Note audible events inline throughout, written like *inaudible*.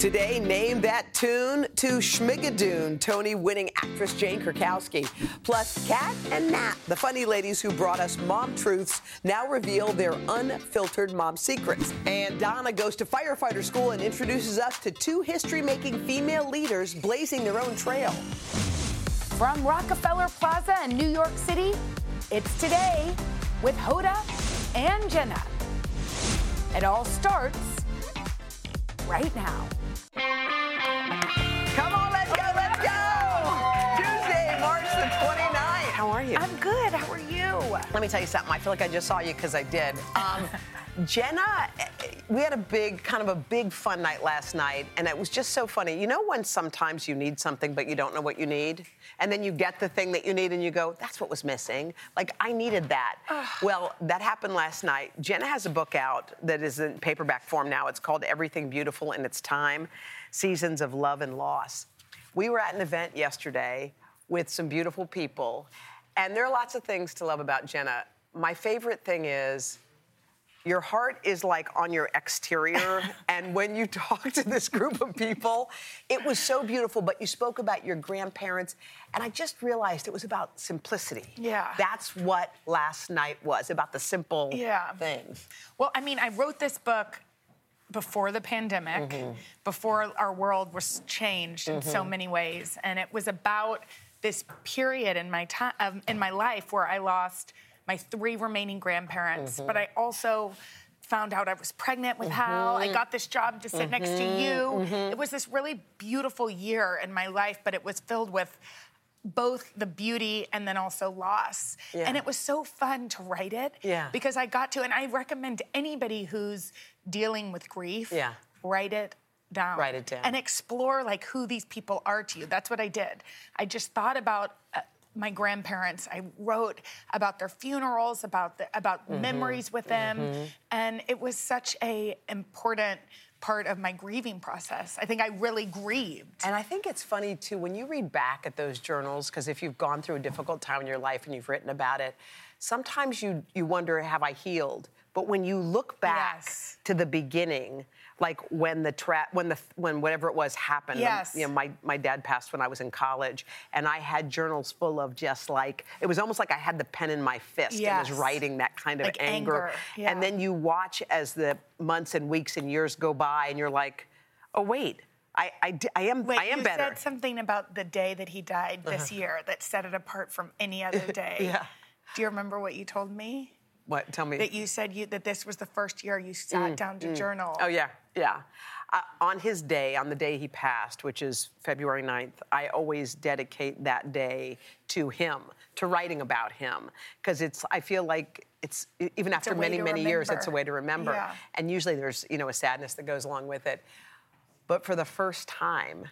Today, name that tune to Schmigadoon, Tony winning actress Jane Krakowski. Plus, Kat and Nat, the funny ladies who brought us mom truths, now reveal their unfiltered mom secrets. And Donna goes to firefighter school and introduces us to two history making female leaders blazing their own trail. From Rockefeller Plaza in New York City, it's today with Hoda and Jenna. It all starts right now. Come on, let's go, let's go! Tuesday, March the 29th. How are you? I'm good. How are you? Let me tell you something. I feel like I just saw you because I did. Um, *laughs* Jenna, eh, we had a big, kind of a big fun night last night, and it was just so funny. You know when sometimes you need something, but you don't know what you need? And then you get the thing that you need, and you go, that's what was missing. Like, I needed that. well, that happened last night. Jenna has a book out that is in paperback form now. It's called Everything Beautiful in Its Time Seasons of Love and Loss. We were at an event yesterday with some beautiful people, and there are lots of things to love about Jenna. My favorite thing is your heart is like on your exterior. *laughs* and when you talk to this group of people, it was so beautiful. But you spoke about your grandparents, and I just realized it was about simplicity. Yeah. That's what last night was about the simple Yeah. things. Well, I mean, I wrote this book before the pandemic, Mm-hmm. before our world was changed in so many ways, and it was about this period in my time um, in my life where I lost my three remaining grandparents, Mm-hmm. but I also found out I was pregnant with Hal. I got this job to sit next to you. Mm-hmm. It was this really beautiful year in my life, but it was filled with both the beauty and then also loss. Yeah. And it was so fun to write it Yeah. because I got to, and I recommend anybody who's dealing with grief, Yeah. write it down. Write it down. And explore like who these people are to you. That's what I did. I just thought about uh, my grandparents. I wrote about their funerals, about the, about Mm-hmm. memories with them, and it was such a important part of my grieving process. I think I really grieved. And I think it's funny too when you read back at those journals, because if you've gone through a difficult time in your life and you've written about it, sometimes you you wonder, have I healed? But when you look back Yes. to the beginning, like when the tra- when the when whatever it was happened, um, Yes. you know, my my dad passed when I was in college, and I had journals full of just like it was almost like I had the pen in my fist and was writing that kind of Like anger. anger, yeah. And then you watch as the months and weeks and years go by, and you're like, oh wait. I, I, I, am Wait, I am you better. said something about the day that he died this uh-huh. year that set it apart from any other *laughs* day. Yeah. Do you remember what you told me? What? Tell me. That you said you that this was the first year you sat down to journal. oh yeah, yeah. Uh, on his day, on the day he passed, which is February 9th, I always dedicate that day to him, to writing about him, because it's. I feel like it's even after many many years, it's a way to remember. Yeah. And usually there's you know a sadness that goes along with it. But for the first time,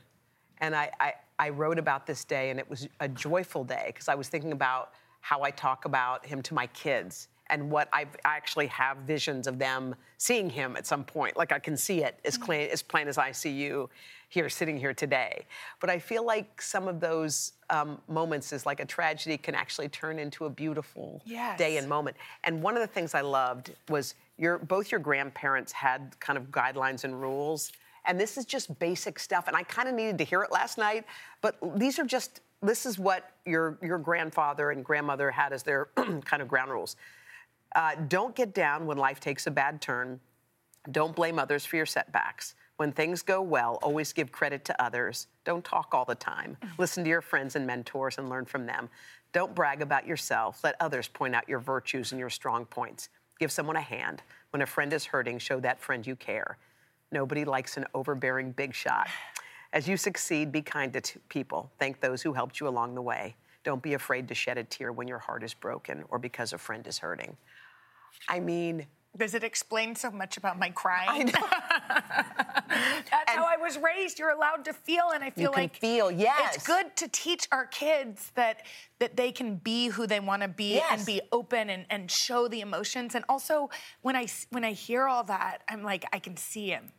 and I, I, I wrote about this day, and it was a joyful day because I was thinking about how I talk about him to my kids and what I've, I actually have visions of them seeing him at some point. Like I can see it as plain, as plain as I see you here sitting here today. But I feel like some of those um, moments is like a tragedy can actually turn into a beautiful Yes. day and moment. And one of the things I loved was your both your grandparents had kind of guidelines and rules. And this is just basic stuff. And I kind of needed to hear it last night. But these are just this is what your your grandfather and grandmother had as their *clears throat* kind of ground rules. Uh, don't get down when life takes a bad turn. Don't blame others for your setbacks. When things go well, always give credit to others. Don't talk all the time. Listen to your friends and mentors and learn from them. Don't brag about yourself. Let others point out your virtues and your strong points. Give someone a hand. When a friend is hurting, show that friend you care. Nobody likes an overbearing big shot. As you succeed, be kind to people. Thank those who helped you along the way. Don't be afraid to shed a tear when your heart is broken or because a friend is hurting. I mean, Does it explain so much about my crying? I know. *laughs* That's how I was raised. You're allowed to feel, and I feel like feel, yes. It's good to teach our kids that that they can be who they want to be Yes. and be open and, and show the emotions. And also, when I when I hear all that, I'm like, I can see him.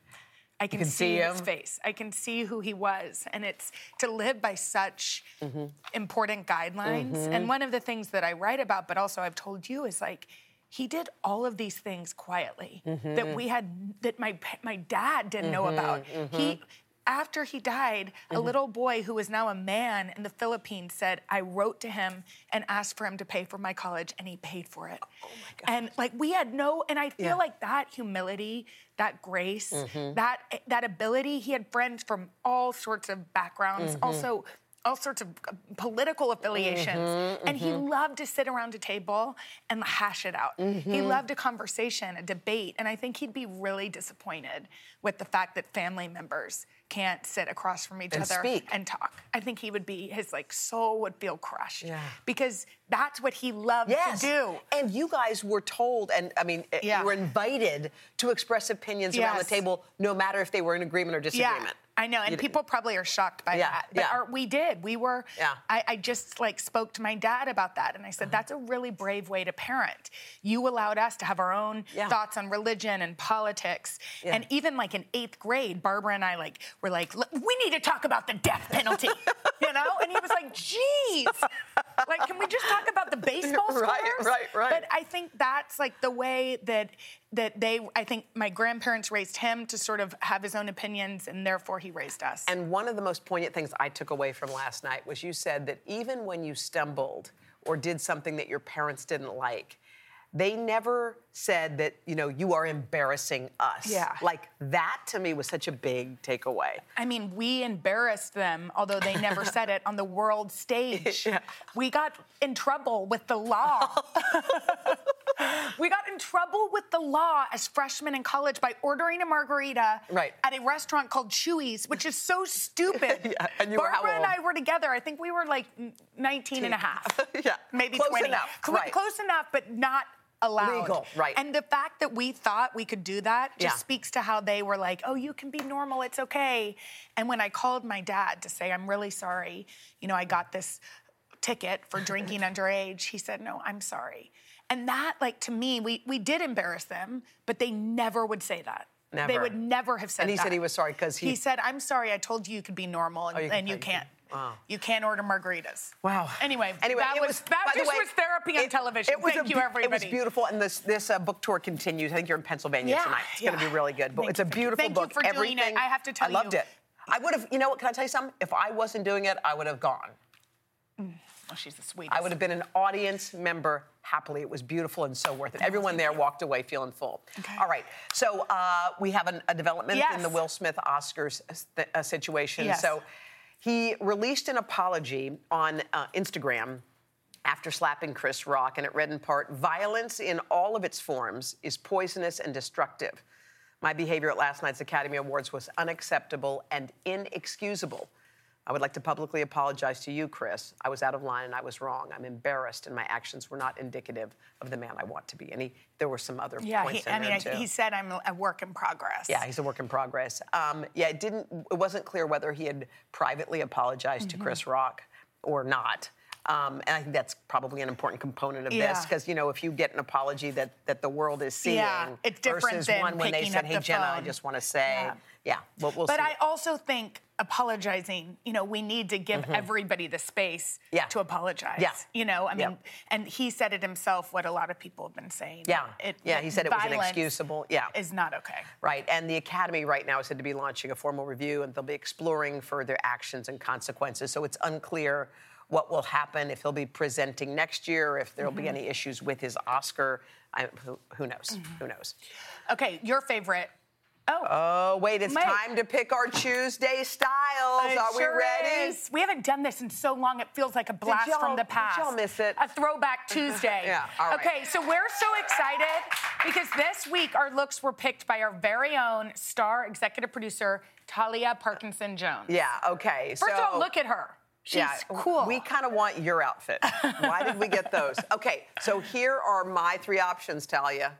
I can, can see his face. I can see who he was, and it's to live by such Mm-hmm. important guidelines. And one of the things that I write about, but also I've told you, is like he did all of these things quietly Mm-hmm. that we had that my my dad didn't know about. mm-hmm. He after he died, a little boy who is now a man in the Philippines said, I wrote to him and asked for him to pay for my college, and he paid for it. Oh my God. And like we had no, and I feel Yeah. like that humility, that grace, mm-hmm. that that ability, he had friends from all sorts of backgrounds, mm-hmm. also all sorts of uh, political affiliations. Mm-hmm, and he loved to sit around a table and hash it out. He loved a conversation, a debate. And I think he'd be really disappointed with the fact that family members can't sit across from each And other speak. and talk. I think he would be, his like soul would feel crushed. Yeah. Because that's what he loved Yes. to do. And you guys were told, and I mean, eh, Yeah. you were invited to express opinions around the table, no matter if they were in agreement or disagreement. Yeah, I know, and You- people probably are shocked by Yeah, that. But yeah. our, we did. We were. Yeah. I, I just like spoke to my dad about that, and I Uh-huh. said that's a really brave way to parent. You allowed us to have our own Yeah. thoughts on religion and politics, and even like in eighth grade, Barbara and I like were like, we need to talk about the death penalty, *laughs* you know? And he was like, "Geez, like, can we just talk about the *laughs* baseball scores?" Right, right, right. But I think that's like the way that that they. I think my grandparents raised him to sort of have his own opinions, and therefore he raised us. And one of the most poignant things I took away from last night was you said that even when you stumbled or did something that your parents didn't like, they never said that, you know, you are embarrassing us. Yeah. Like that to me was such a big takeaway. I mean, we embarrassed them, although they never said it on the world *laughs* stage. Yeah. We got in trouble with the law. *laughs* we got in trouble with the law as freshmen in college by ordering a margarita Right. at a restaurant called Chuy's, which is so stupid. *laughs* Yeah, and Barbara and? I were together. I think we were like 19 and a half. *laughs* Yeah, Maybe close 20. enough, Cl- right. Close enough, but not allowed. Legal, right. And the fact that we thought we could do that just Yeah. speaks to how they were like, oh, you can be normal, it's okay. And when I called my dad to say, I'm really sorry, you know, I got this ticket for drinking *laughs* underage, he said, no, I'm sorry. And that, like, to me, we, we did embarrass them, but they never would say that. Never. They would never have said that. And he that. said he was sorry 'cause he- He said, I'm sorry, I told you you could be normal, and, Oh, you and can- you can't. Wow. You can't order margaritas. Wow. Anyway, Anyway, that it was, that just way, was therapy on it- television. It was Thank a you, everybody. It was beautiful, and this this uh, book tour continues. I think you're in Pennsylvania Yeah, tonight. It's going to be really good. But Thank it's a you. beautiful Thank you book. for doing it. I have to tell you, I loved you- it. I would have. You know what? Can I tell you something? If I wasn't doing it, I would have gone. Oh, she's the sweetest. I would have been an audience member happily. It was beautiful and so worth it. Everyone there walked away feeling full. Okay. All right. So uh, we have an, a development in the Will Smith Oscars uh, uh, situation. Yes. So he released an apology on uh, Instagram after slapping Chris Rock, and it read in part Violence in all of its forms is poisonous and destructive. My behavior at last night's Academy Awards was unacceptable and inexcusable. I would like to publicly apologize to you, Chris. I was out of line and I was wrong. I'm embarrassed, and my actions were not indicative of the man I want to be. And he, there were some other Yeah, points he, in I mean, there I- too. he said I'm a work in progress. Yeah, he's a work in progress. Um, yeah, it didn't. It wasn't clear whether he had privately apologized Mm-hmm. to Chris Rock or not. Um, and I think that's probably an important component of this because you know if you get an apology that that the world is seeing Yeah, it's different versus than one when they said, "Hey the Jenna, I just want to say," Yeah. yeah, we'll, we'll But. I also think apologizing, you know, we need to give everybody the space Mm-hmm. Yeah. to apologize. Yeah. You know, I Yeah. mean, and he said it himself, what a lot of people have been saying. Yeah. It, Yeah, he said it was inexcusable. Yeah. Is not okay. Right, and the Academy right now is said to be launching a formal review, and they'll be exploring further actions and consequences. So it's unclear what will happen if he'll be presenting next year, if there'll Mm-hmm. be any issues with his Oscar. I, who, who knows? Who knows? Okay, your favorite. Oh, Oh, wait, it's time to pick our Tuesday styles. it Are we sure ready? is. We haven't done this in so long. It feels like a blast from the did past. y'all miss it? A throwback *laughs* Tuesday. Yeah, all right. Okay, so we're so excited because this week our looks were picked by our very own star executive producer Talia Parkinson Jones. Yeah, okay. First so, of all, look at her. She's yeah, cool. We kind of want your outfit. Why did we get those? *laughs* Okay, so here are my three options, Talia.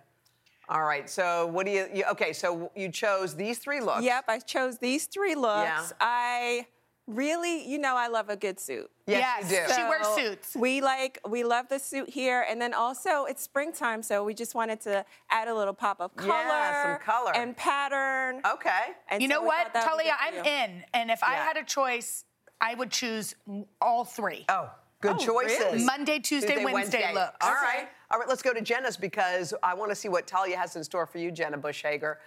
All right, so what do you, you okay, so you chose these three looks. Yep, I chose these three looks. Yeah. I really, you know, I love a good suit. Yes, you do. She wears suits. We like, we love the suit here, and then also it's springtime, so we just wanted to add a little pop of color, Yeah, some color. and pattern. Okay. And You so know what, thought that would be Talia? I'm you. in. And if I had a choice, I would choose all three. Oh, Good Oh, choices. really? Monday, Tuesday, Wednesday looks. All Okay. right. All right, let's go to Jenna's because I want to see what Talia has in store for you, Jenna Bush Hager.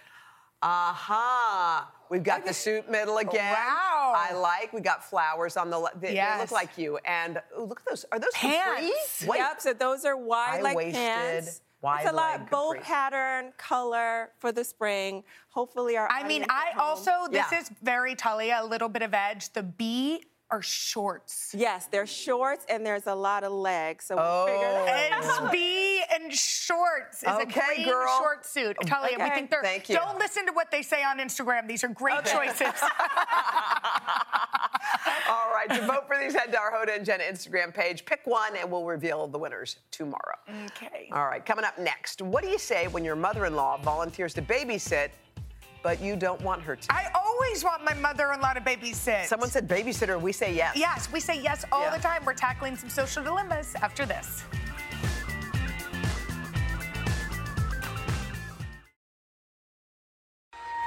Aha. We've got the suit middle again. Wow. I like. We got flowers on the left. They, they look like you. And ooh, look at those. Are those Pants. capris? Wait, Yep, so those are wide leg High-waisted, pants. Wide it's a lot bold capris. pattern, color for the spring. Hopefully our I mean, I at home- also, this Yeah. is very Talia, a little bit of edge. The B are shorts. Yes, they're shorts and there's a lot of legs. So we figured Oh. It's B and shorts is Okay, a green girl. short suit. Talia, we think they're. thank you. Don't listen to what they say on Instagram. These are great choices. *laughs* *laughs* All right, to vote for these, head to our Hoda and Jenna Instagram page. Pick one, and we'll reveal the winners tomorrow. okay. All right, coming up next. What do you say when your mother in law volunteers to babysit, but you don't want her to? I always want my mother-in-law to babysit. Someone said babysitter, we say yes. Yes, we say yes all Yeah. the time. We're tackling some social dilemmas after this.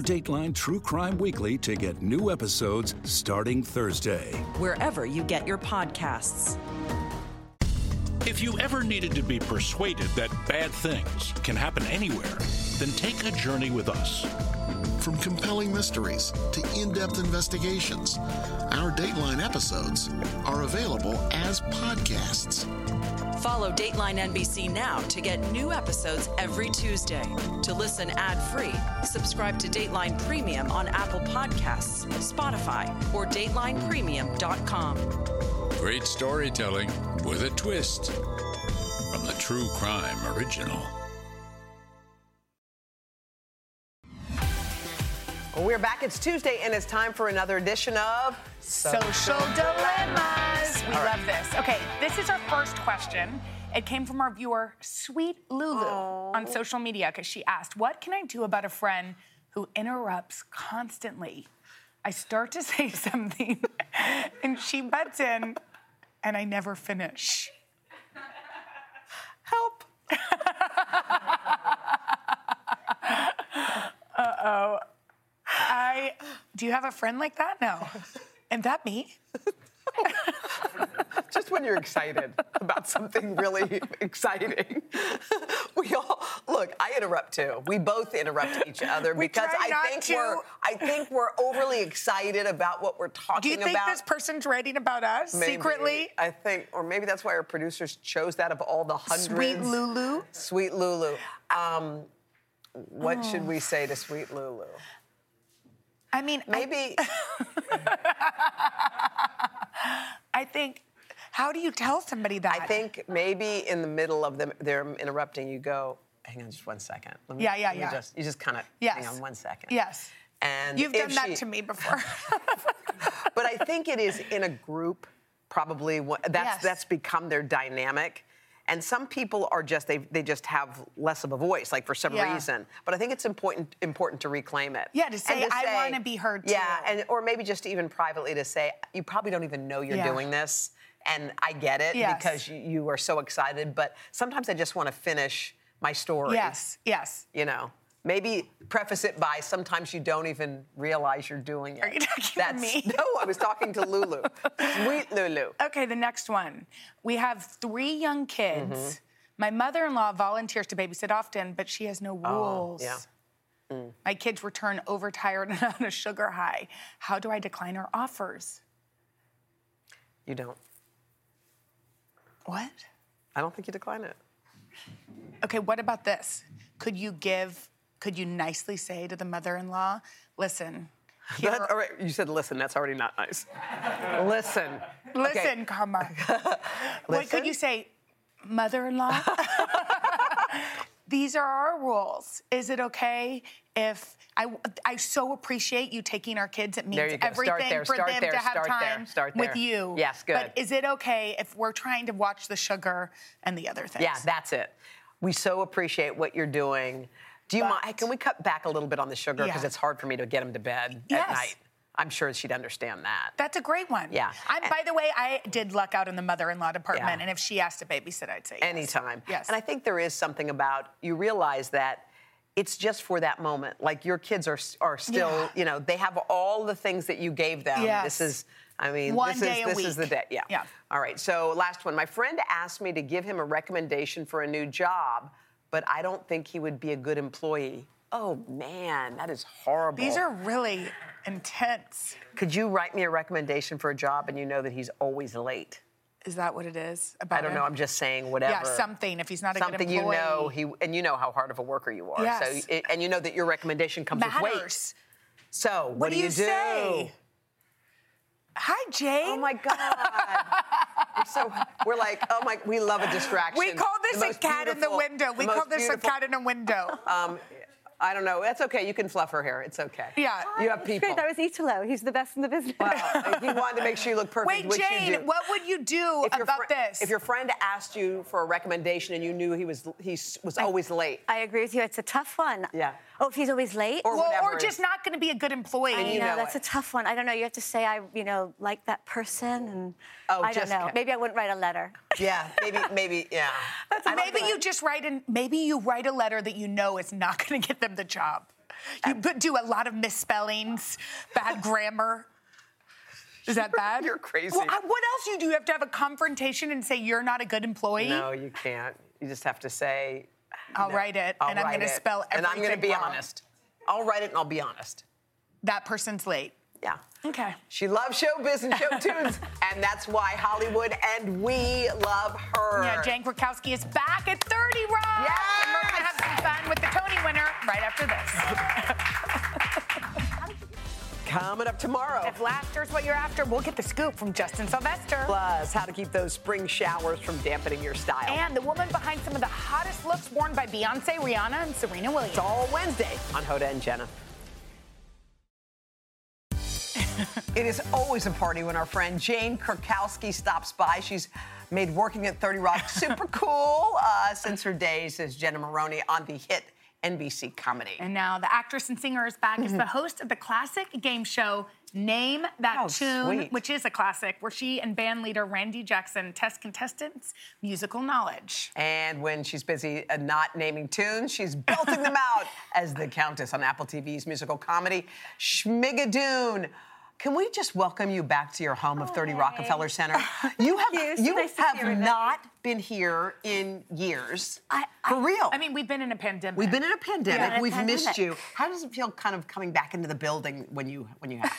Dateline True Crime Weekly to get new episodes starting Thursday. wherever you get your podcasts. If you ever needed to be persuaded that bad things can happen anywhere, then take a journey with us. From compelling mysteries to in depth investigations, our Dateline episodes are available as podcasts. Follow Dateline NBC now to get new episodes every Tuesday. To listen ad free, subscribe to Dateline Premium on Apple Podcasts, Spotify, or DatelinePremium.com. Great storytelling with a twist from the True Crime Original. We're back. It's Tuesday, and it's time for another edition of Social dilemmas. We love this. Okay, this is our first question. It came from our viewer, Sweet Lulu, on social media because she asked, What can I do about a friend who interrupts constantly? I start to *laughs* say something and she butts in and I never finish. Help. *laughs* I do you have a friend like that? No. And that me? *laughs* Just when you're excited about something really exciting. *laughs* we all look, I interrupt too. We both interrupt each other We because I think to. we're I think we're overly excited about what we're talking about. Do you think about. this person's writing about us Maybe. secretly? I think, or maybe that's why our producers chose that of all the hundreds. Sweet Lulu? Sweet Lulu. Um, what should we say to Sweet Lulu? I mean, Maybe *laughs* I think, how do you tell somebody that? I think maybe in the middle of them, they're interrupting. You go, hang on, just one second. Let me, Yeah, yeah, yeah. Just, you just kind of yes. hang on one second. Yes. And You've done that she- to me *laughs* before. but I think it is in a group. Probably that's Yes. that's become their dynamic. And some people are just they they just have less of a voice, like for some Yeah. reason. But I think it's important important to reclaim it. Yeah, to say, And "I wanna be heard Yeah, and or maybe just even privately to say, you probably don't even know you're Yeah. doing this, and I get it Yes. because you, you are so excited. But sometimes I just want to finish my story. yes, yes. You know. Maybe preface it by sometimes you don't even realize you're doing it. Are you talking to That's, me? *laughs* No, I was talking to Lulu. Sweet Lulu. Okay, the next one. We have three young kids. Mm-hmm. My mother in law volunteers to babysit often, but she has no rules. Oh, yeah. My kids return overtired *laughs* and on a sugar high. How do I decline her offers? You don't. What? I don't think you decline it. Okay, what about this? Could you give, could you nicely say to the mother in law, listen, here That, all right, you said listen. That's already not nice. *laughs* listen. listen, Okay. comma. *laughs* what could you say, mother in law? *laughs* these are our rules. Is it okay if I, I so appreciate you taking our kids? It There means you go. Start everything there, for start them there, to have start there, time start with you. Yes, good. But is it okay if we're trying to watch the sugar and the other things? Yeah, that's it. We so appreciate what you're doing. Do you But- mind? Can we cut back a little bit on the sugar because Yeah. it's hard for me to get him to bed Yes. at night. I'm sure she'd understand that. That's a great one. Yeah. I'm, by the way, I did luck out in the mother-in-law department, Yeah. and if she asked to babysit, I'd say anytime. Yes. And I think there is something about you realize that it's just for that moment. Like your kids are are still, Yeah. you know, they have all the things that you gave them. Yes. This is I mean, One this day is a this is the week. day. Yeah. Yeah. All right. So last one. My friend asked me to give him a recommendation for a new job, but I don't think he would be a good employee. Oh man, that is horrible. These are really intense. Could you write me a recommendation for a job and you know that he's always late? Is that what it is? About I don't him? know. I'm just saying whatever. Yeah, something. If he's not a good employee. something you know he and you know how hard of a worker you are. Yes. So it, and you know that your recommendation comes with weight. matters. So what, do you say? Hi, Jane. Oh my God. *laughs* we're so we're like oh my we love a distraction. We call The this a cat in the window. We the call most this a cat in a window. Um, I don't know. That's okay. You can fluff her hair. It's okay. Yeah. You have people. Great, that was Italo. He's the best in the business. Well, he wanted to make sure you look perfect. Wait, which you Jane, do. what would you do If about fri- this? If your friend asked you for a recommendation and you knew he was he s- was always late, I agree with you. It's a tough one. Yeah. Oh, if he's always late. Or well, whatever or just not going to be a good employee. And you no, know that's it. a tough one. I don't know. You have to say I, you know, like that person, and Oh, I don't just know. ca- Maybe I wouldn't write a letter. *laughs* yeah, maybe maybe yeah. I maybe think- you just write in. Maybe you write a letter that you know is not *laughs* going to get them the job. You put, do a lot of misspellings, bad *laughs* grammar. Is that bad? You're crazy. Well, I- what else you do? You have to have a confrontation and say you're not a good employee. No, you can't. You just have to say. I'll no. write it, I'll and I'm going to spell everything And I'm going to be wrong. honest. I'll write it and I'll be honest. That person's late. Yeah. Okay. She loves showbiz and show *laughs* tunes, and that's why Hollywood and we love her. Yeah, Jane Krakowski is back at 30 Rock. Yes! And we're going to have some fun with the Tony winner right after this. *laughs* Coming up tomorrow. if laughter's what you're after, we'll get the scoop from Justin Sylvester. Plus, how to keep those spring showers from dampening your style. And the woman behind some of the hottest looks worn by Beyonce, Rihanna, and Serena Williams. it's all Wednesday on Hoda and Jenna. *laughs* It is always a party when our friend Jane Krakowski stops by. She's made working at 30 Rock super *laughs* cool uh, since her days as Jenna Maroney on the hit NBC comedy. And now the actress and singer is back as the host of the classic game show Name That Oh, Tune, sweet. which is a classic, where she and band leader Randy Jackson test contestants' musical knowledge. And when she's busy uh, not naming tunes, she's belting them *laughs* out as the Countess on Apple TV's musical comedy Schmigadoon. Can we just welcome you back to your home of 30 Rockefeller Center? *laughs* You have you. You nice have not been here in years. I- For real. I mean, we've been in a pandemic. We've been in a pandemic. Yeah, in a We've missed you. How does it feel kind of coming back into the building when you when you have?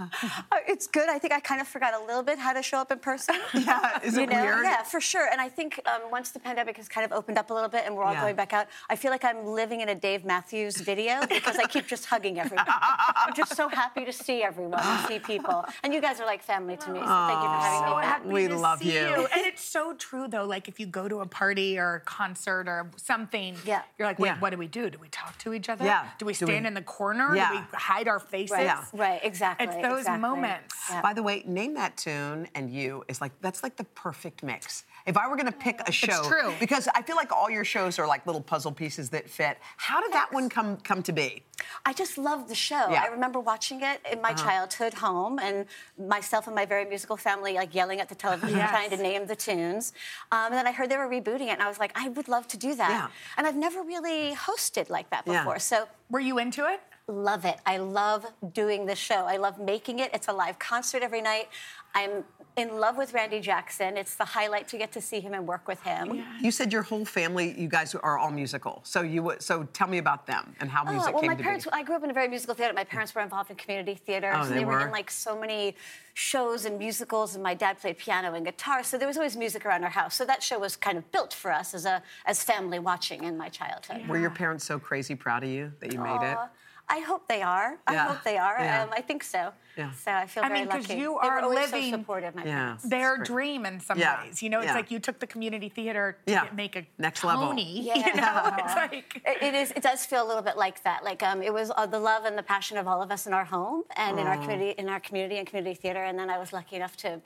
Uh, *laughs* It's good. I think I kind of forgot a little bit how to show up in person. *laughs* Yeah, is it know? weird? Yeah, for sure. And I think um, once the pandemic has kind of opened up a little bit and we're all Yeah. going back out, I feel like I'm living in a Dave Matthews video because I keep just hugging everyone. I'm just so happy to see everyone and see people. And you guys are like family to me, so thank you for having so me back. happy We to love see you. And it's so true, though. Like, if you go to a party or a concert or something, Yeah. you're like, wait, Yeah. what do we do? Do we talk to each other? Yeah. Do we Do stand we- in the corner? Yeah. Do we hide our faces? Right, Yeah. right, exactly. It's those exactly. moments. Yeah. By the way, name that tune and you is like that's like the perfect mix. If I were going to pick a show, true. because I feel like all your shows are like little puzzle pieces that fit. How did that one come come to be? I just loved the show. Yeah. Uh-huh. I remember watching it in my childhood home, and myself and my very musical family like yelling at the television, Yes. trying to name the tunes. Um, and then I heard they were rebooting it, and I was like, I would love to do that. Yeah. And I've never really hosted like that Yeah. before, so Were you into it? love it. I love doing the show. I love making it. It's a live concert every night. I'm in love with Randy Jackson. It's the highlight to get to see him and work with him. You said your whole family, you guys are all musical. So you so tell me about them and how music Oh, music well, came my to parents, be. I grew up in a very musical theater. My parents were involved in community theater. Oh, so they they, were were? in like so many shows and musicals, and my dad played piano and guitar. So there was always music around our house. So that show was kind of built for us as a as family watching in my childhood. Were your parents so crazy proud of you that you made it? Aw. I hope they are. I Yeah. hope they are. Yeah. Um, I think so. Yeah. So I feel I very mean, 'cause lucky. you they were are living- so supportive. My Yeah. parents. Their dream in some Yeah. ways. You know, it's Yeah. like you took the community theater to Yeah. get- make a Next level. Tony. Yeah. *laughs* You know, it's *laughs* like It- it is. It does feel a little bit like that. Like um, it was uh, the love and the passion of all of us in our home and in our community, in our community and community theater. And then I was lucky enough to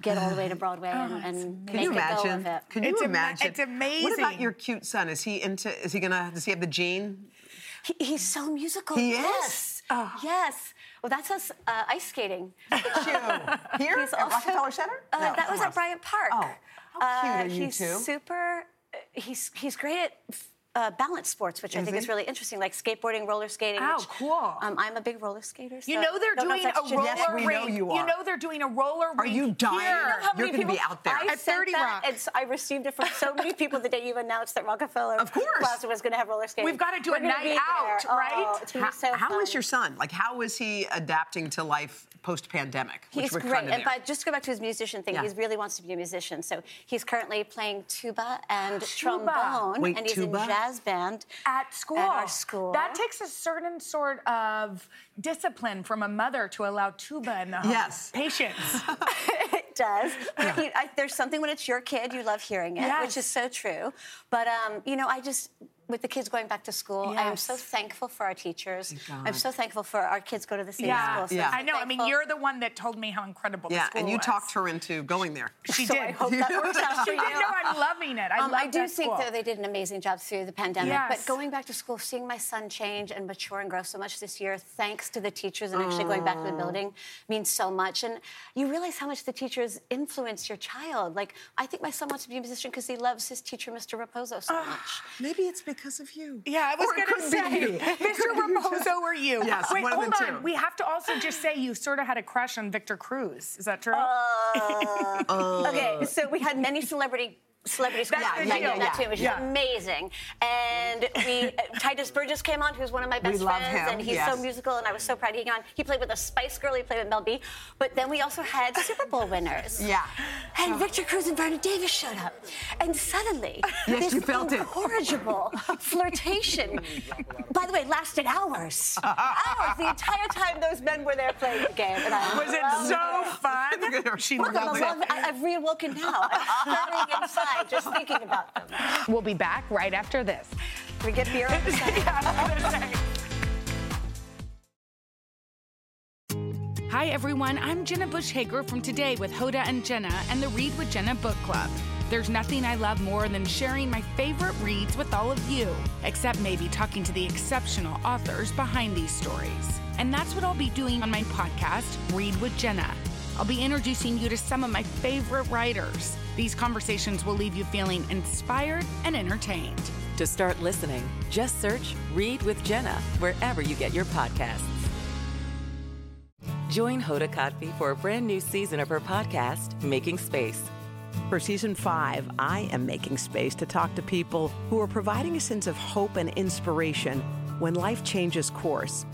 get all the way to *sighs* Broadway and, and Can make you a go imagine? of it. Can you It's ama- imagine? it's amazing. What about your cute son? Is he into? Is he gonna? Does he have the gene? He, he's so musical. He is? yes. Yes. Well, that's us uh, ice skating. *laughs* Here He's at also- Rockefeller Center? Uh, No, that was somewhere at. Bryant Park. Oh, how cute Uh, are you he's two? super. uh, He's he's great at. Uh, balance sports, which I think is really interesting, like skateboarding, roller skating. Oh, which, cool. Um, I'm a big roller skater. So You know they're don't know doing a roller. Yes, we know rink. you are. know they're doing a roller Are you dying? here. You know how You're many gonna be out there. I At sent 30 that, Rock. and I received it from so many *laughs* people the day you announced that Rockefeller Of course. Plaza was going to have roller skating. We've gotta do We're a night be there. out, Oh, right? it's How, so how is your son? Like, how is he adapting to life post-pandemic? which He's great. And, but just to go back to his musician thing, Yeah. he really wants to be a musician. So he's currently playing tuba and *gasps* Tuba. trombone, Wait, and he's tuba? in jazz band at school. At our school. That takes a certain sort of discipline from a mother to allow tuba in the home. Yes. Patience. *laughs* it does. But he, I, there's something when it's your kid, you love hearing it, which is so true. But um, you know, I just with the kids going back to school, I am so thankful for our teachers. I'm so thankful for our kids go to the same yeah. school. So Yeah. I'm so I know. I mean, you're the one that told me how incredible the yeah, school and you was. talked her into going there. *laughs* She So did. I hope that *laughs* works out for she you. did. No, I'm loving it. I Um, love I do that think school. that they did an amazing job through the pandemic. Yes. But going back to school, seeing my son change and mature and grow so much this year, thanks to the teachers and actually going back to the building, means so much. And you realize how much the teachers influence your child. Like, I think my son wants to be a musician because he loves his teacher, Mr. Raposo, so much. Maybe it's because of you. Yeah, I was going to say, *laughs* be you. Mr. Raposo or you? Yes, Wait, one of the hold two. on. We have to also just say you sort of had a crush on Victor Cruz. Is that true? Uh, *laughs* uh. Okay, so we had many celebrity celebrities come on know deal. that too, which Yeah. is amazing. And we *laughs* Tituss Burgess came on, who's one of my best friends, him, and he's yes. so musical, and I was so proud he came on. He played with a Spice Girl, he played with Mel B. But then we also had *laughs* Super Bowl winners. Yeah. And oh. Victor Cruz and Vernon Davis showed up. And suddenly, *laughs* Yes, this you felt it. incorrigible flirtation, by the way, lasted hours. hours. The entire time those men were there playing the game. And I was it so fun? she Look, I'm it. I, I've reawoken now. I'm stirring inside *laughs* just thinking about them. We'll be back right after this. We get beer on the *laughs* side. Hi, everyone. I'm Jenna Bush Hager from Today with Hoda and Jenna and the Read with Jenna book club. There's nothing I love more than sharing my favorite reads with all of you, except maybe talking to the exceptional authors behind these stories. And that's what I'll be doing on my podcast, Read with Jenna. I'll be introducing you to some of my favorite writers. These conversations will leave you feeling inspired and entertained. To start listening, just search Read with Jenna wherever you get your podcasts. Join Hoda Kotb for a brand new season of her podcast, Making Space. For season five, I am making space to talk to people who are providing a sense of hope and inspiration when life changes course.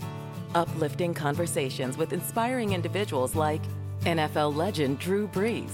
Uplifting conversations with inspiring individuals like NFL legend Drew Brees,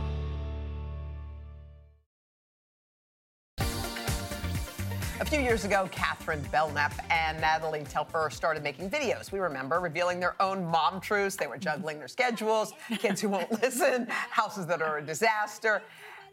Few years ago, Catherine Belknap and Natalie Telfer started making videos. We remember revealing their own mom truths. They were juggling their schedules, kids who won't *laughs* listen, houses that are a disaster,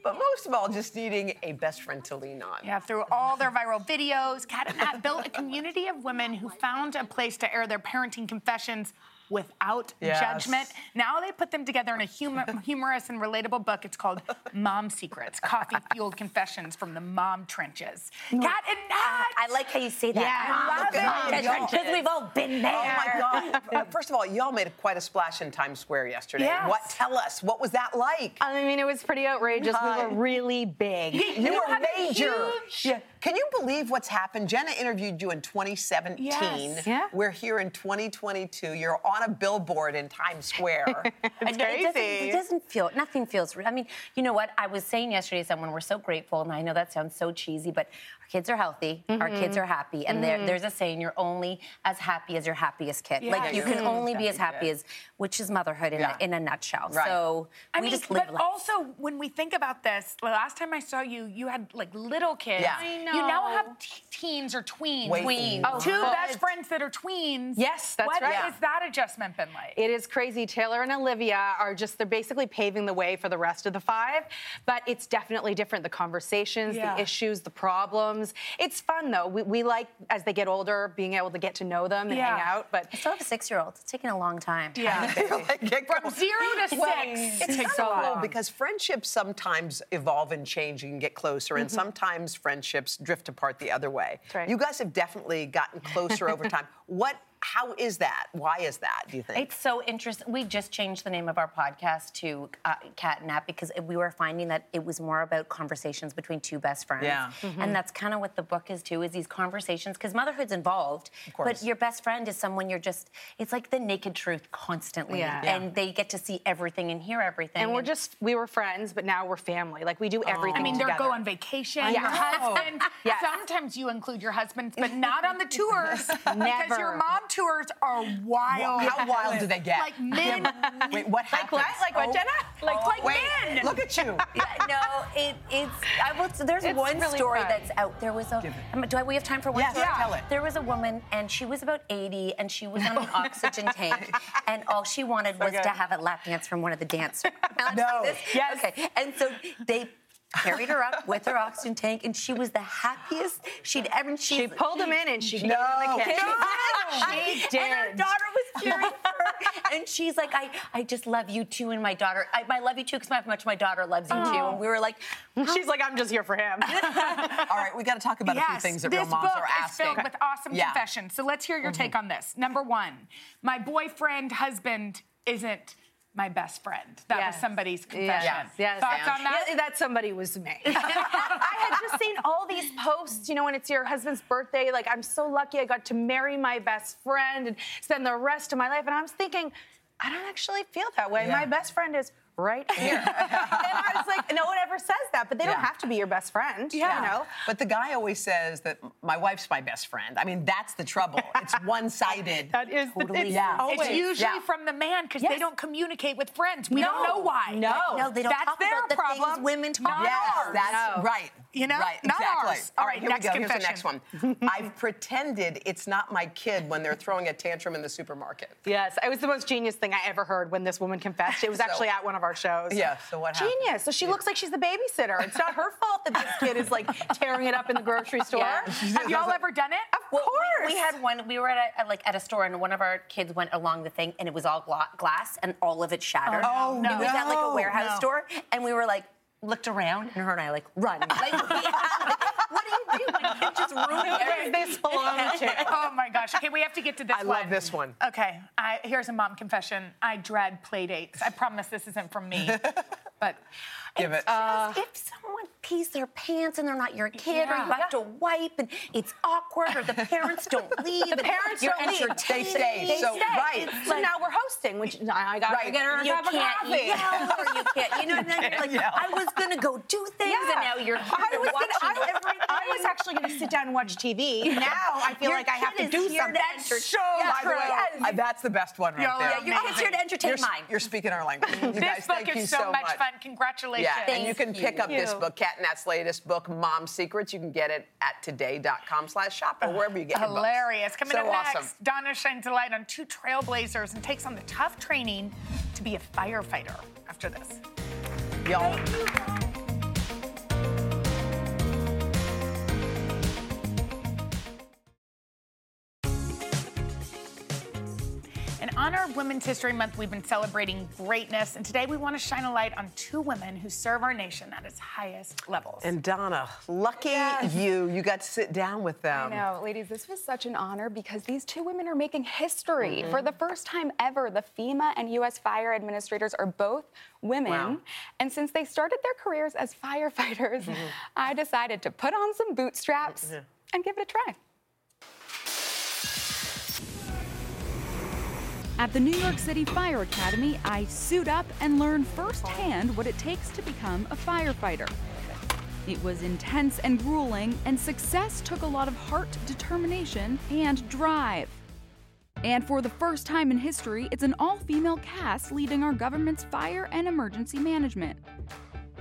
but most of all, just needing a best friend to lean on. Yeah, through all their viral videos, Kat and Nat built a community of women who found a place to air their parenting confessions without Yes. judgment. Now they put them together in a humor, *laughs* humorous and relatable book. It's called Mom Secrets Coffee Fueled Confessions from the Mom Trenches. Kat and Nat! I like how you say that. Yeah, I love it. Because because we've all been there. Oh my God! *laughs* Uh, First of all, y'all made quite a splash in Times Square yesterday. Yes. What? Tell us, what was that like? I mean, it was pretty outrageous. We were really big. *laughs* You were major. huge Yeah. Can you believe what's happened? Jenna interviewed you in 2017. Yes. Yeah. We're here in 2022. You're on a billboard in Times Square. *laughs* I know, It doesn't, it doesn't feel, nothing feels real. I mean, you know what? I was saying yesterday to someone, we're so grateful, and I know that sounds so cheesy, but our kids are healthy, our kids Mhm. are happy, and there, Mhm. there's a saying, you're only as happy as your happiest kid. Yeah. Like, you can you're only be as exactly happy as, which is motherhood in, Yeah. a, in a nutshell. Right. So I we mean, just live but life. also when we think about this, the last time I saw you, you had like little kids. Yeah. I know. You now know. have te- teens or tweens. Wait, Tweens. Oh, two but- best friends that are tweens. Yes, that's What right. What has that adjustment been like? It is crazy. Taylor and Olivia are just, they're basically paving the way for the rest of the five. But it's definitely different. The conversations, Yeah. the issues, the problems. It's fun, though. We, we like, as they get older, being able to get to know them and Yeah. hang out. But I still have a six-year-old. It's taking a long time. yeah. *laughs* Like, From zero to *laughs* Well, six. It's takes kind a of because friendships sometimes evolve and change and get closer, and mm-hmm. sometimes friendships drift apart the other way. That's right. You guys have definitely gotten closer over *laughs* time. What? How is that? Why is that? Do you think? It's so interesting. We just changed the name of our podcast to uh, Cat Nap because we were finding that it was more about conversations between two best friends. Yeah. And that's kind of what the book is too, is these conversations, because motherhood's involved. course. But your best friend is someone you're just, it's like the naked truth constantly. Yeah. And they get to see everything and hear everything. and we're just, we were friends, but now we're family. Like, we do everything I mean, they're together. go on vacation. I Your know. husband. Yes. Sometimes you include your husband, but not on the *laughs* tours. Never. Your mom tours are wild. How wild do they get? Like men. Wait, what happens? what? Like what, Oh, Jenna? Like, like Wait, men. look at you. *laughs* yeah, no, it, it's. I will, there's It's one really story fun. that's out. There was a. um, Do I, we have time for one Yes, story? tell it. There was a woman, and she was about 80, and she was on an *laughs* oxygen tank, and all she wanted was to have a lap dance from one of the dancers. No. *laughs* Yes. Okay. And so they. Carried her up with her oxygen tank, and she was the happiest she'd ever. She She's, pulled him in and she gave No. him a kiss. No, she She And her daughter was cheering for her. And she's like, I, I just love you too. And my daughter, I, I love you too because how much my daughter loves you too. And we were like, She's like, I'm just here for him. *laughs* All right, we got to talk about a few things that real moms book are is asking. filled with awesome Yeah. confessions. So let's hear your mm-hmm. take on this. Number one, my boyfriend, husband isn't my best friend. That was somebody's confession. Yes, yes. Thoughts on that? Yeah, that somebody was me. *laughs* *laughs* I had just seen all these posts, you know, when it's your husband's birthday, like, I'm so lucky I got to marry my best friend and spend the rest of my life. And I was thinking, I don't actually feel that way. Yeah. My best friend is right here. and I was like, no one ever says that, but they Yeah. don't have to be your best friend, Yeah. you know? But the guy always says that my wife's my best friend. I mean, that's the trouble. It's *laughs* one-sided. That is the- totally. it's yeah. always- It's usually Yeah. from the man because they don't communicate with friends. We No. don't know why. No. no, they don't That's talk their about the problem. things women talk Not about. Yes, that's No. right. You know? right? Not Exactly. ours. All All right, right, here next we go. Here's the next one. *laughs* I've pretended it's not my kid when they're throwing a tantrum in the supermarket. Yes, it was the most genius thing I ever heard when this woman confessed. It was *laughs* So- actually at one of our shows. Yeah, so what happened? Genius. So she looks like she's the babysitter. It's not her fault that this kid is like *laughs* tearing it up in the grocery store. Yeah. Have y'all ever done it? Of Well, course. we, we had one. We were at, a, at like at a store, and one of our kids went along the thing, and it was all glass, and all of it shattered. Oh, no. It was at like a warehouse No. store, and we were like looked around, and her and I like run. Like, we- what do you do? Like, you just ruin *laughs* everything. this belong to? *laughs* Oh my gosh. Okay, we have to get to this I one. I love this one. Okay, I, here's a mom confession. I dread play dates. I promise this isn't from me. *laughs* But Give it. if someone pees their pants and they're not your kid, or you have to wipe, and it's awkward, or the parents don't *laughs* leave, The parents don't leave. entertained. They stay. So, right. It's So now we're hosting, which I I got Right. to get her a you cup of can't coffee. yell or you can't, you know, and then you're like, yell. I was gonna go do things, and now you're here I was, watching gonna, I, was, everything. I was actually going to sit down and watch TV. Now I feel Your like I have to do something. to enter- so Yeah, By the way, true. uh, that's the best one right Y'all there. are Your kid's here to entertain You're, mine. you're speaking our language. You this guys, book is so, much fun. Congratulations. Yeah, and you can Thank pick up this book, Kat and Nat's latest book, Mom Secrets. You can get it at today.com slash shop or wherever you get your books. Hilarious. Coming so up next, awesome. Donna shines a light on two trailblazers and takes on the tough training to be a firefighter after this. Y'all. And on our Women's History Month, we've been celebrating greatness, and today we want to shine a light on two women who serve our nation at its highest levels. And Donna, lucky Yes. you, you got to sit down with them. I know, ladies, this was such an honor because these two women are making history. Mhm. For the first time ever, the FEMA and U.S. fire administrators are both women. Wow. And since they started their careers as firefighters, Mhm. I decided to put on some bootstraps Yeah. and give it a try. At the New York City Fire Academy, I suit up and learn firsthand what it takes to become a firefighter. It was intense and grueling, and success took a lot of heart, determination, and drive. And for the first time in history, it's an all female cast leading our government's fire and emergency management.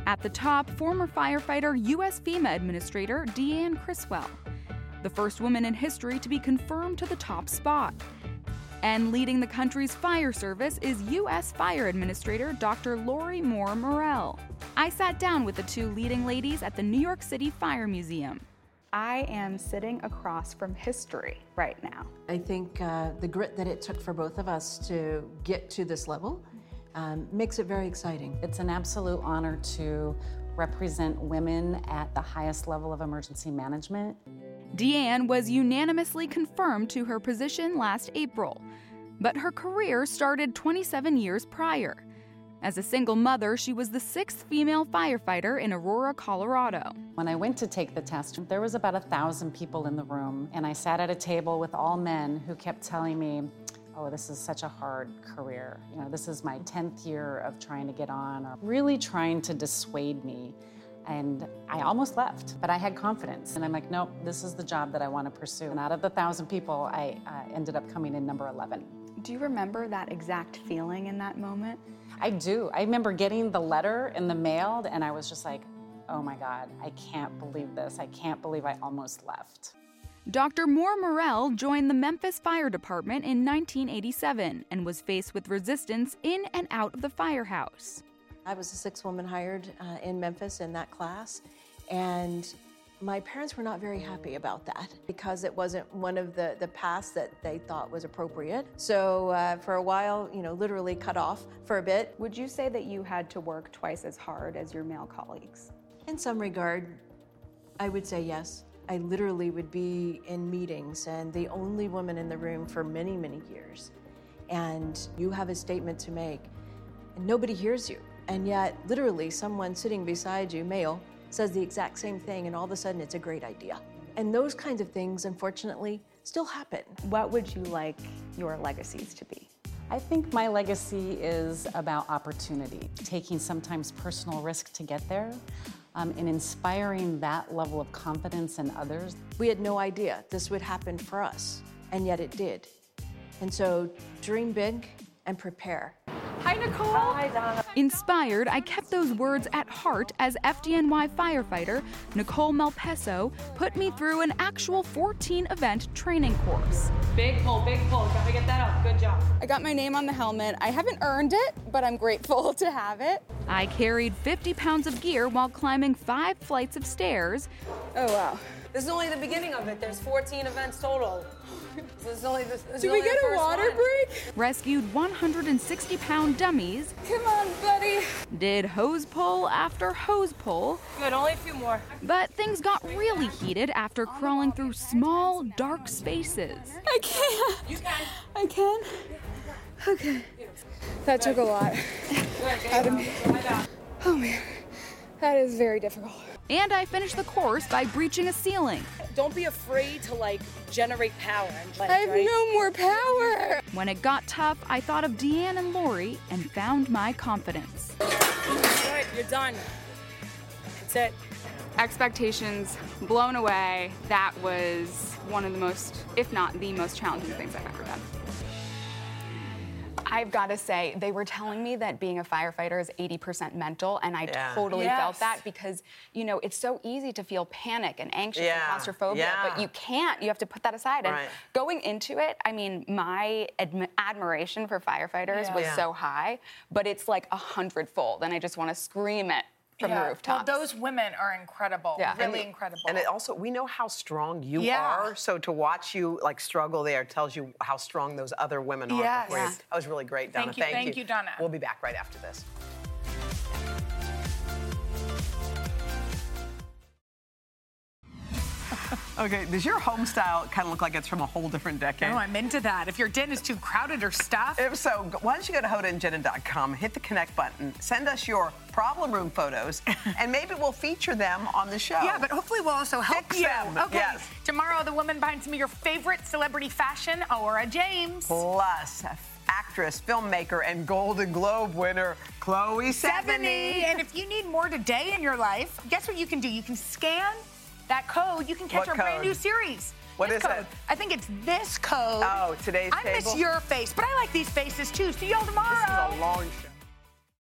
At the top, former firefighter U.S. FEMA Administrator Deanne Criswell, the first woman in history to be confirmed to the top spot. And leading the country's fire service is U.S. Fire Administrator Dr. Lori Moore Merrell. I sat down with the two leading ladies at the New York City Fire Museum. I am sitting across from history right now. I think uh, the grit that it took for both of us to get to this level um, makes it very exciting. It's an absolute honor to represent women at the highest level of emergency management. Deanne was unanimously confirmed to her position last April, but her career started 27 years prior. As a single mother, she was the sixth female firefighter in Aurora, Colorado. When I went to take the test, there was about a thousand people in the room, and I sat at a table with all men who kept telling me, Oh, this is such a hard career. You know, this is my 10th year of trying to get on, or really trying to dissuade me. And I almost left, but I had confidence. And I'm like, nope, this is the job that I want to pursue. And out of the thousand people, I uh, ended up coming in number 11. Do you remember that exact feeling in that moment? I do. I remember getting the letter in the mail, and I was just like, oh my God, I can't believe this. I can't believe I almost left. Dr. Moore Merrell joined the Memphis Fire Department in 1987 and was faced with resistance in and out of the firehouse. I was the sixth woman hired uh, in Memphis in that class, and my parents were not very happy about that because it wasn't one of the, the paths that they thought was appropriate. So uh, for a while, you know, literally cut off for a bit. Would you say that you had to work twice as hard as your male colleagues? In some regard, I would say yes. I literally would be in meetings and the only woman in the room for many, many years. And you have a statement to make, and nobody hears you. And yet, literally, someone sitting beside you, male, says the exact same thing, and all of a sudden it's a great idea. And those kinds of things, unfortunately, still happen. What would you like your legacies to be? I think my legacy is about opportunity, taking sometimes personal risk to get there, um, and inspiring that level of confidence in others. We had no idea this would happen for us, and yet it did. And so dream big and prepare. Hi, Nicole. Hi, Donna. Inspired, I kept those words at heart as FDNY firefighter Nicole Malpeso put me through an actual 14 event training course. Big pull, big pull. Gotta get that up. Good job. I got my name on the helmet. I haven't earned it, but I'm grateful *laughs* to have it. I carried 50 pounds of gear while climbing five flights of stairs. Oh, wow. This is only the beginning of it. There's 14 events total. *laughs* This is only this, this is Do we get the a water one. break? Rescued 160 pound dummies. Come on, buddy. Did hose pull after hose pull. Good, only a few more. But things got really heated after crawling through small, dark spaces. I can't. You can. I can. Okay. That took a lot out of me. Oh man, that is very difficult. And I finished the course by breaching a ceiling. Don't be afraid to like generate power. And I have no more power. When it got tough, I thought of Deanne and Lori and found my confidence. Good, you're done. That's it. Expectations blown away. That was one of the most, if not the most challenging things I've ever done. I've got to say, they were telling me that being a firefighter is 80% mental, and I Yeah. totally Yes. felt that because, you know, it's so easy to feel panic and anxious Yeah. and claustrophobia, but you can't. You have to put that aside. And Right. going into it, I mean, my admi- admiration for firefighters Yeah. was Yeah. so high, but it's like a hundredfold, and I just want to scream it from Yeah. the rooftops. Well, those women are incredible. Yeah. Really And- incredible. And it also, we know how strong you Yeah. are. So to watch you like struggle there tells you how strong those other women are. Yes. Yeah. That was really great, Donna. Thank you. Thank you, Donna. We'll be back right after this. Okay, does your home style kind of look like it's from a whole different decade? No, I'm into that. If your den is too crowded or stuffed. If so, why don't you go to hodaandjenna.com, hit the connect button, send us your problem room photos, *laughs* and maybe we'll feature them on the show. Yeah, but hopefully we'll also help Fix you. them, Okay. yes. Tomorrow, the woman behind some of your favorite celebrity fashion, Aura James. Plus, actress, filmmaker, and Golden Globe winner, Chloe Sevigny. And if you need more today in your life, guess what you can do? You can scan that code. You can catch What our brand new series. What This is code. it? I think it's this code. Oh, today's I miss your face, but I like these faces too. See y'all tomorrow. This is a long show.